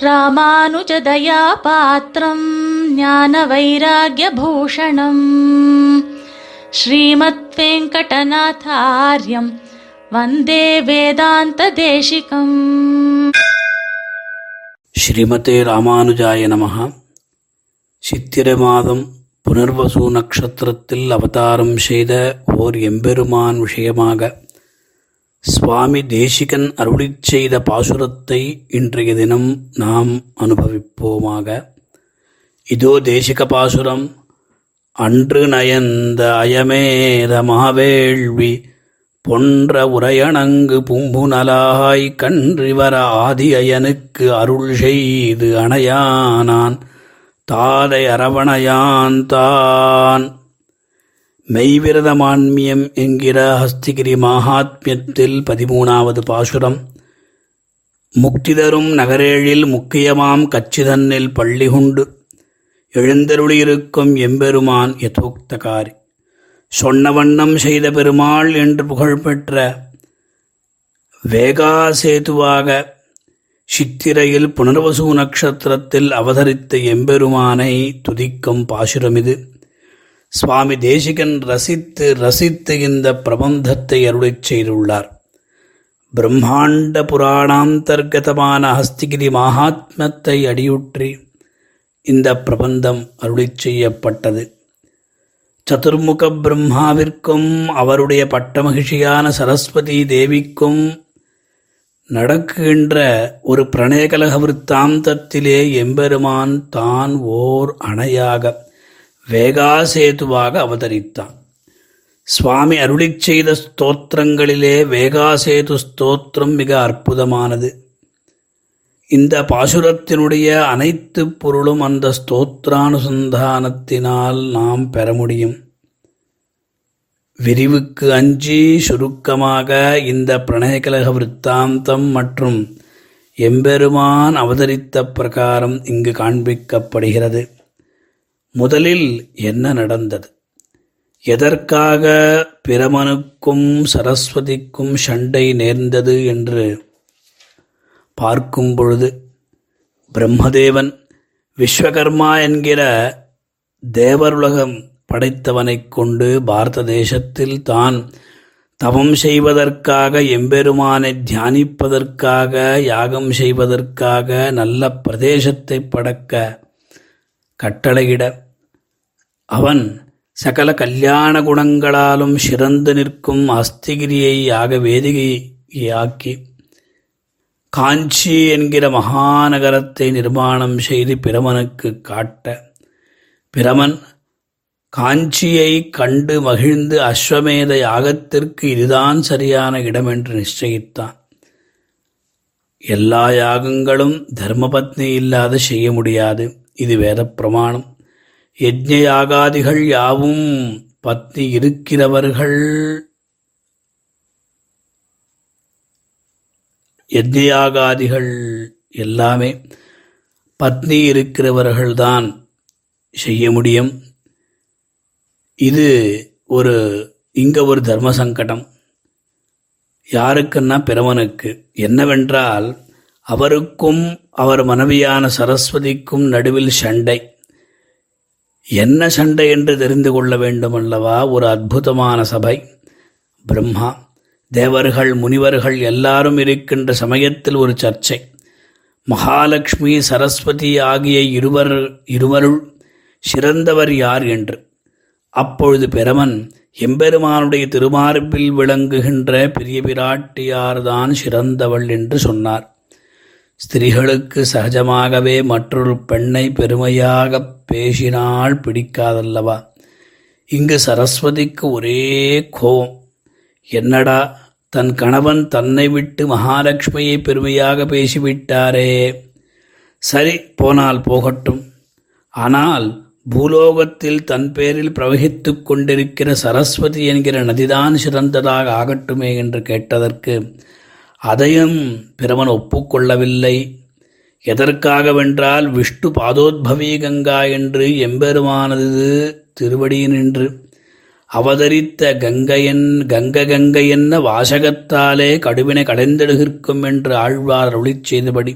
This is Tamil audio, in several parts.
ராமானுஜதயாபாத்திரம் ஞான வைராகியபூஷணம் ஸ்ரீமத் வெங்கடநாதாரியம் வந்தே வேதாந்த தேசிகம் ஸ்ரீமதே ராமானுஜாய நமகா சித்திரை மாதம் புனர்வசு நட்சத்திரத்தில் அவதாரம் செய்த ஓர் எம்பெருமான் விஷயமாக சுவாமி தேசிகன் அருளி செய்த பாசுரத்தை இன்றைய தினம் நாம் அனுபவிப்போமாக. இதோ தேசிக பாசுரம் அன்று நயந்த அயமேத மாவேள்வி பொன்ற உரையணங்கு பூம்புனலாய் கன்றிவர ஆதி அயனுக்கு அருள் செய்து அணையானான். தாதை அரவணையான் தான். மெய்விரதமான்மியம் என்கிற ஹஸ்திகிரி மகாத்மியத்தில் பதிமூணாவது பாசுரம். முக்திதரும் நகரேழில் முக்கியமாம் கச்சிதன்னில் பள்ளி கொண்டு எழுந்தருளியிருக்கும் எம்பெருமான் யதோக்தகாரி. சொன்ன வண்ணம் செய்த பெருமாள் என்று புகழ்பெற்ற வேகாசேதுவாக சித்திரையில் புனர்வசு நட்சத்திரத்தில் அவதரித்த எம்பெருமானை துதிக்கும் பாசுரமிது. சுவாமி தேசிகன் ரசித்து ரசித்து இந்த பிரபந்தத்தை அருளை செய்துள்ளார். பிரம்மாண்ட புராணாந்தர்கதமான ஹஸ்திகிரி மகாத்மத்தை அடியுற்றி இந்த பிரபந்தம் அருளி செய்யப்பட்டது. சதுர்முக பிரம்மாவிற்கும் அவருடைய பட்டமகிழ்ச்சியான சரஸ்வதி தேவிக்கும் நடக்கின்ற ஒரு பிரணயகலக விற்த்தாந்தத்திலே எம்பெருமான் தான் ஓர் அணையாக வேகாசேதுவாக அவதரித்தான். சுவாமி அருளிச் செய்த ஸ்தோத்திரங்களிலே வேகாசேது ஸ்தோத்திரம் மிக அற்புதமானது. இந்த பாசுரத்தினுடைய அனைத்து பொருளும் அந்த ஸ்தோத்திரானுசந்தானத்தினால் நாம் பெற முடியும். விரிவுக்கு அஞ்சி சுருக்கமாக இந்த பிரணயகலக விற்த்தாந்தம் மற்றும் எம்பெருமான் அவதரித்த பிரகாரம் இங்கு காண்பிக்கப்படுகிறது. முதலில் என்ன நடந்தது? எதற்காக பிரமனுக்கும் சரஸ்வதிக்கும் சண்டை நேர்ந்தது என்று பார்க்கும் பொழுது பிரம்மதேவன் விஸ்வகர்மா என்கிற தேவருலகம் படைத்தவனைக் கொண்டு பாரத தேசத்தில் தான் தவம் செய்வதற்காக எம்பெருமானை தியானிப்பதற்காக யாகம் செய்வதற்காக நல்ல பிரதேசத்தை படக்க கட்டளையிட. அவன் சகல கல்யாண குணங்களாலும் சிறந்து நிற்கும் அஸ்திகிரியை யாக வேதிகையாக்கி காஞ்சி என்கிற மகாநகரத்தை நிர்மாணம் செய்து பிரமனுக்கு காட்ட. பிரமன் காஞ்சியை கண்டு மகிழ்ந்து அஸ்வமேத யாகத்திற்கு இதுதான் சரியான இடம் என்று நிச்சயித்தான். எல்லா யாகங்களும் தர்மபத்னி இல்லாது செய்ய முடியாது. இது வேத பிரமாணம் யஜ்ஞ யாவும் பத்னி இருக்கிறவர்கள். யஜ்ஞயாகாதிகள் எல்லாமே பத்னி இருக்கிறவர்கள்தான் செய்ய முடியும். இது ஒரு இங்க ஒரு தர்ம சங்கடம். யாருக்குன்னா பிறவனுக்கு என்னவென்றால் அவருக்கும் அவர் மனைவியான சரஸ்வதிக்கும் நடுவில் சண்டை. என்ன சண்டை என்று தெரிந்து கொள்ள வேண்டும் அல்லவா ஒரு அற்புதமான சபை. பிரம்மா தேவர்கள் முனிவர்கள் எல்லாரும் இருக்கின்ற சமயத்தில் ஒரு சர்ச்சை. மகாலட்சுமி சரஸ்வதி ஆகிய இருவர் இருவருள் சிறந்தவர் யார் என்று. அப்பொழுது பெருமன் எம்பெருமானுடைய திருமார்பில் விளங்குகின்ற பெரிய பிராட்டியார்தான் சிறந்தவள் என்று சொன்னார். ஸ்திரீகளுக்கு சகஜமாகவே மற்றொரு பெண்ணை பெருமையாக பேசினால் பிடிக்காதல்லவா? இங்கு சரஸ்வதிக்கு ஒரே கோபம். என்னடா தன் கணவன் தன்னை விட்டு மகாலட்சுமியை பெருமையாக பேசிவிட்டாரே. சரி போனால் போகட்டும். ஆனால் பூலோகத்தில் தன் பேரில் பிரவகித்து கொண்டிருக்கிற சரஸ்வதி என்கிற நதிதான் சிறந்ததாக ஆகட்டுமே என்று கேட்டதற்கு அதையும் பிரமன் ஒப்புக்கொள்ளவில்லை. எதற்காகவென்றால் விஷ்ணு பாதோத்பவி கங்கா என்று எம்பெருமானது திருவடியினின்று அவதரித்த கங்கையன் கங்க கங்கை என்ன வாசகத்தாலே கடுவினை கடைந்தெடுகிற்கும் என்று ஆழ்வார் அருளி செய்தபடி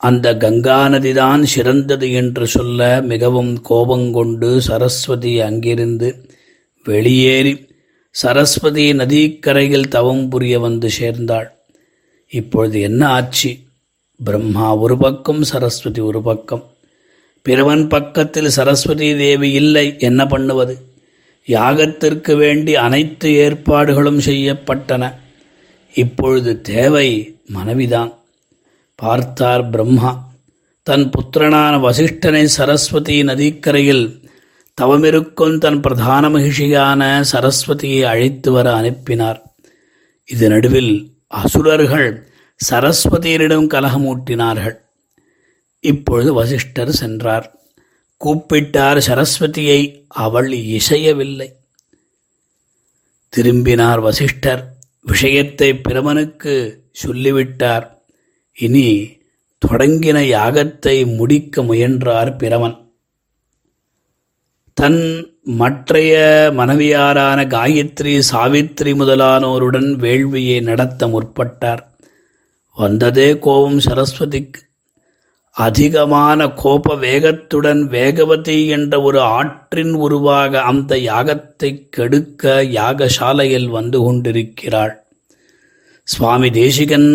அந்த கங்கா நதிதான் சிறந்தது என்று சொல்ல மிகவும் கோபங்கொண்டு சரஸ்வதி அங்கிருந்து வெளியேறி சரஸ்வதி நதிக்கரையில் தவம் புரிய வந்து சேர்ந்தாள். இப்பொழுது என்ன ஆச்சு? பிரம்மா ஒரு பக்கம் சரஸ்வதி ஒரு பக்கம். பிறவன் பக்கத்தில் சரஸ்வதி தேவி இல்லை என்ன பண்ணுவது? யாகத்திற்கு வேண்டி அனைத்து ஏற்பாடுகளும் செய்யப்பட்டன. இப்பொழுது தேவை மனைவிதான். பார்த்தார் பிரம்மா தன் புத்திரனான வசிஷ்டனை சரஸ்வதி நதிக்கரையில் தவமிருக்கும் தன் பிரதான மகிழ்ச்சியான சரஸ்வதியை அழைத்து வர அனுப்பினார். இது நடுவில் அசுரர்கள் சரஸ்வதியரிடம் கலகமூட்டினார்கள் இப்பொழுது வசிஷ்டர் சென்றார். கூப்பிட்டார் சரஸ்வதியை அவள் இசையவில்லை. திரும்பினார் வசிஷ்டர். விஷயத்தை பிரமனுக்கு சொல்லிவிட்டார். இனி தொடங்கின யாகத்தை முடிக்க முயன்றார் பிரமன். தன் மற்றைய மனைவியாரான காயத்ரி சாவித்ரி முதலானோருடன் வேள்வியை நடத்த முற்பட்டார். வந்ததே கோபம் சரஸ்வதிக்கு. அதிகமான கோப வேகத்துடன் வேகவதி என்ற ஒரு ஆற்றின் உருவாக அந்த யாகத்தை கெடுக்க யாகசாலையில் வந்து கொண்டிருக்கிறாள். சுவாமி தேசிகன்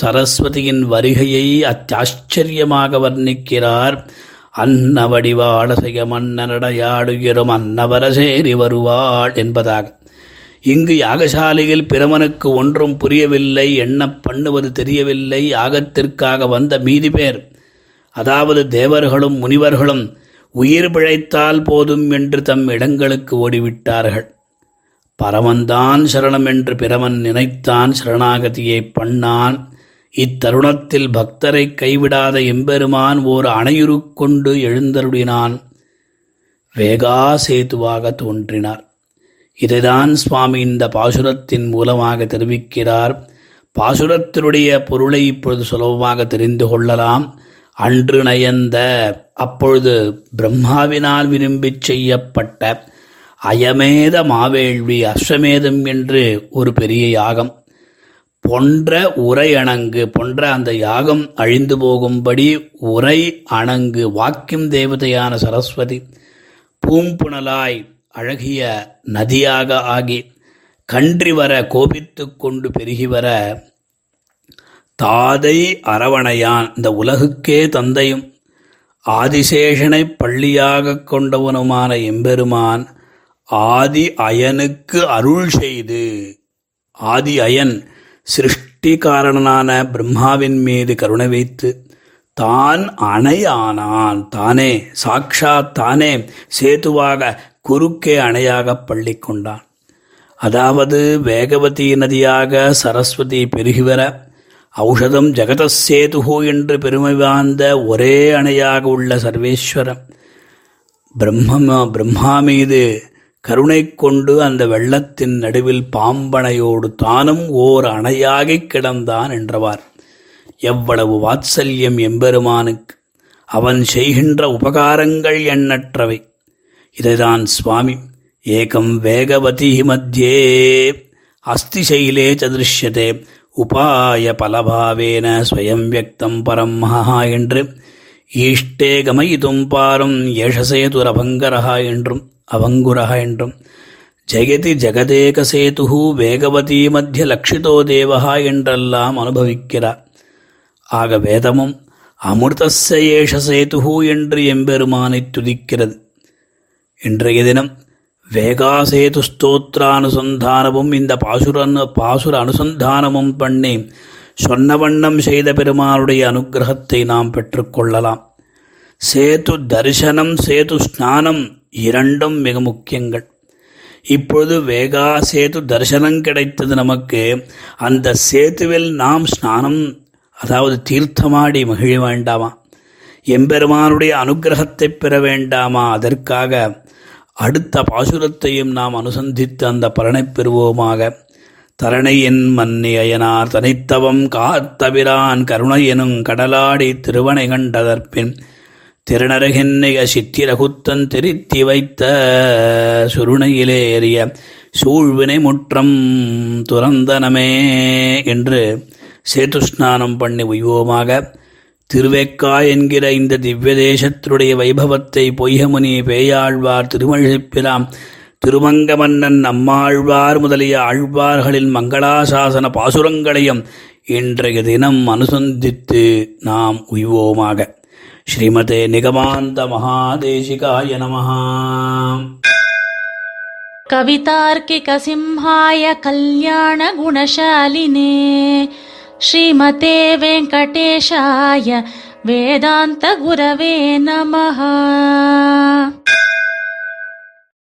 சரஸ்வதியின் வருகையை அத்தாச்சரியமாக வர்ணிக்கிறார். அன்னவடிவாடசைய மன்னனடையாடுகிறோம் அன்னவரசேரி வருவாள் என்பதாக இங்கு யாகசாலையில் பிரமனுக்கு ஒன்றும் புரியவில்லை என்ன பண்ணுவது தெரியவில்லை யாகத்திற்காக வந்த மீதி பேர். அதாவது தேவர்களும் முனிவர்களும் உயிர் பிழைத்தால் போதும் என்று தம் இடங்களுக்கு ஓடிவிட்டார்கள். பரமன்தான் சரணம் என்று பிரமன் நினைத்தான் சரணாகதியை பண்ணான். இத்தருணத்தில் பக்தரை கைவிடாத எம்பெருமான் ஓர் அணையுரு கொண்டு எழுந்தருடினான் வேகா சேதுவாக தோன்றினார். இதைதான் சுவாமி இந்த பாசுரத்தின் மூலமாக தெரிவிக்கிறார். பாசுரத்தினுடைய பொருளை இப்பொழுது சுலபமாக தெரிந்து கொள்ளலாம். அன்று நயந்த அப்பொழுது பிரம்மாவினால் விரும்பிச் செய்யப்பட்ட அயமேத மாவேள்வி அஸ்வமேதம் என்று ஒரு பெரிய யாகம். பொன்ற உரை அணங்கு பொன்ற அந்த யாகம் அழிந்து போகும்படி உரை அணங்கு வாக்கியம் தேவதையான சரஸ்வதி பூம்புணலாய் அழகிய நதியாக ஆகி கன்றி வர கோபித்து கொண்டு பெருகி வர தாதை அரவணையான் இந்த உலகுக்கே தந்தையும் ஆதிசேஷனை பள்ளியாக கொண்டவனுமான எம்பெருமான் ஆதி அயனுக்கு அருள் செய்து ஆதி அயன் சிருஷ்டிகாரணனான பிரம்மாவின் மீது கருணை வைத்து தான் அணையானான் தானே சாக்ஷாத் தானே சேதுவாக குறுக்கே அணையாக பள்ளி கொண்டான். அதாவது வேகவதி நதியாக சரஸ்வதி பெருகிவர ஔஷதம் ஜெகதசேதுகு என்று பெருமை வாய்ந்த ஒரே அணையாக உள்ள சர்வேஸ்வரம் பிரம்ம பிரம்மா மீது கருணை கொண்டு அந்த வெள்ளத்தின் நடுவில் பாம்பனையோடு தானும் ஓர் அணையாகிக் கிடந்தான் என்றவார். எவ்வளவு வாத்சல்யம் எம்பெருமானுக்கு! அவன் செய்கின்ற உபகாரங்கள் எண்ணற்றவை. இதைதான் சுவாமி ஏகம் வேகவதி மத்தியே! அஸ்திசைலே சதிருஷ்யதே! உபாய பலபாவேன ஸ்வயம் வியக்தம் பரம் என்று. ஈஷ்டே கமயிதும் பாரும் ஏஷசேதுரபங்கரா என்றும். அவங்குரா என்றும் ஜெயதி ஜெகதேக சேது வேகவதி மத்திய லக்ஷிதோ தேவகா என்றெல்லாம் அனுபவிக்கிறார். ஆக வேதமும் அமிர்தஸ்ய ஏஷ சேது என்று எம்பெருமானை துதிக்கிறது. இன்றைய தினம் வேகாசேது ஸ்தோத்திரானுசந்தானமும் இந்த பாசுரன் பாசுர அனுசந்தானமும் பண்ணி சொன்ன வண்ணம் செய்த பெருமானுடைய அனுகிரகத்தை நாம் பெற்றுக்கொள்ளலாம் சேது தரிசனம் சேது ஸ்நானம் இரண்டும் மிக முக்கியங்கள். இப்பொழுது வேகா சேது தரிசனம் கிடைத்தது நமக்கு. அந்த சேத்துவில் நாம் ஸ்நானம் அதாவது தீர்த்தமாடி மகிழ வேண்டாமா? எம்பெருமானுடைய அனுகிரகத்தை பெற வேண்டாமா? அதற்காக அடுத்த பாசுரத்தையும் நாம் அனுசந்தித்து அந்த பலனை பெறுவோமாக. தரணையின் மன்னி அயனார் தனித்தவம் காத்தபிரான் கருணையெனும் கடலாடி திருவனை கண்டதற்பின் திருநரகென்னைய சித்திரகுத்தன் திருத்தி வைத்த சுருணையிலே ஏறிய சூழ்வினை முற்றம் துறந்தனமே என்று சேது ஸ்நானம் பண்ணி உய்வோமாக திருவேக்காய் என்கிற இந்த திவ்ய தேசத்துடைய வைபவத்தை பொய்யமுனி பேயாழ்வார் திருமழிப்பிராம் திருமங்கமன்னன் நம்மாழ்வார் முதலிய ஆழ்வார்களின் மங்களாசாசன பாசுரங்களையும் இன்றைய தினம் அனுசந்தித்து நாம் உய்வோமாக. ஸ்ரீமதே நிகமாந்த மகாதேசிகாய நம கவிதார்க்கிகசிம்ஹாய கல்யாண குணசாலினே ஸ்ரீமதே வெங்கடேஷாய வேதாந்த குரவே நமஹா.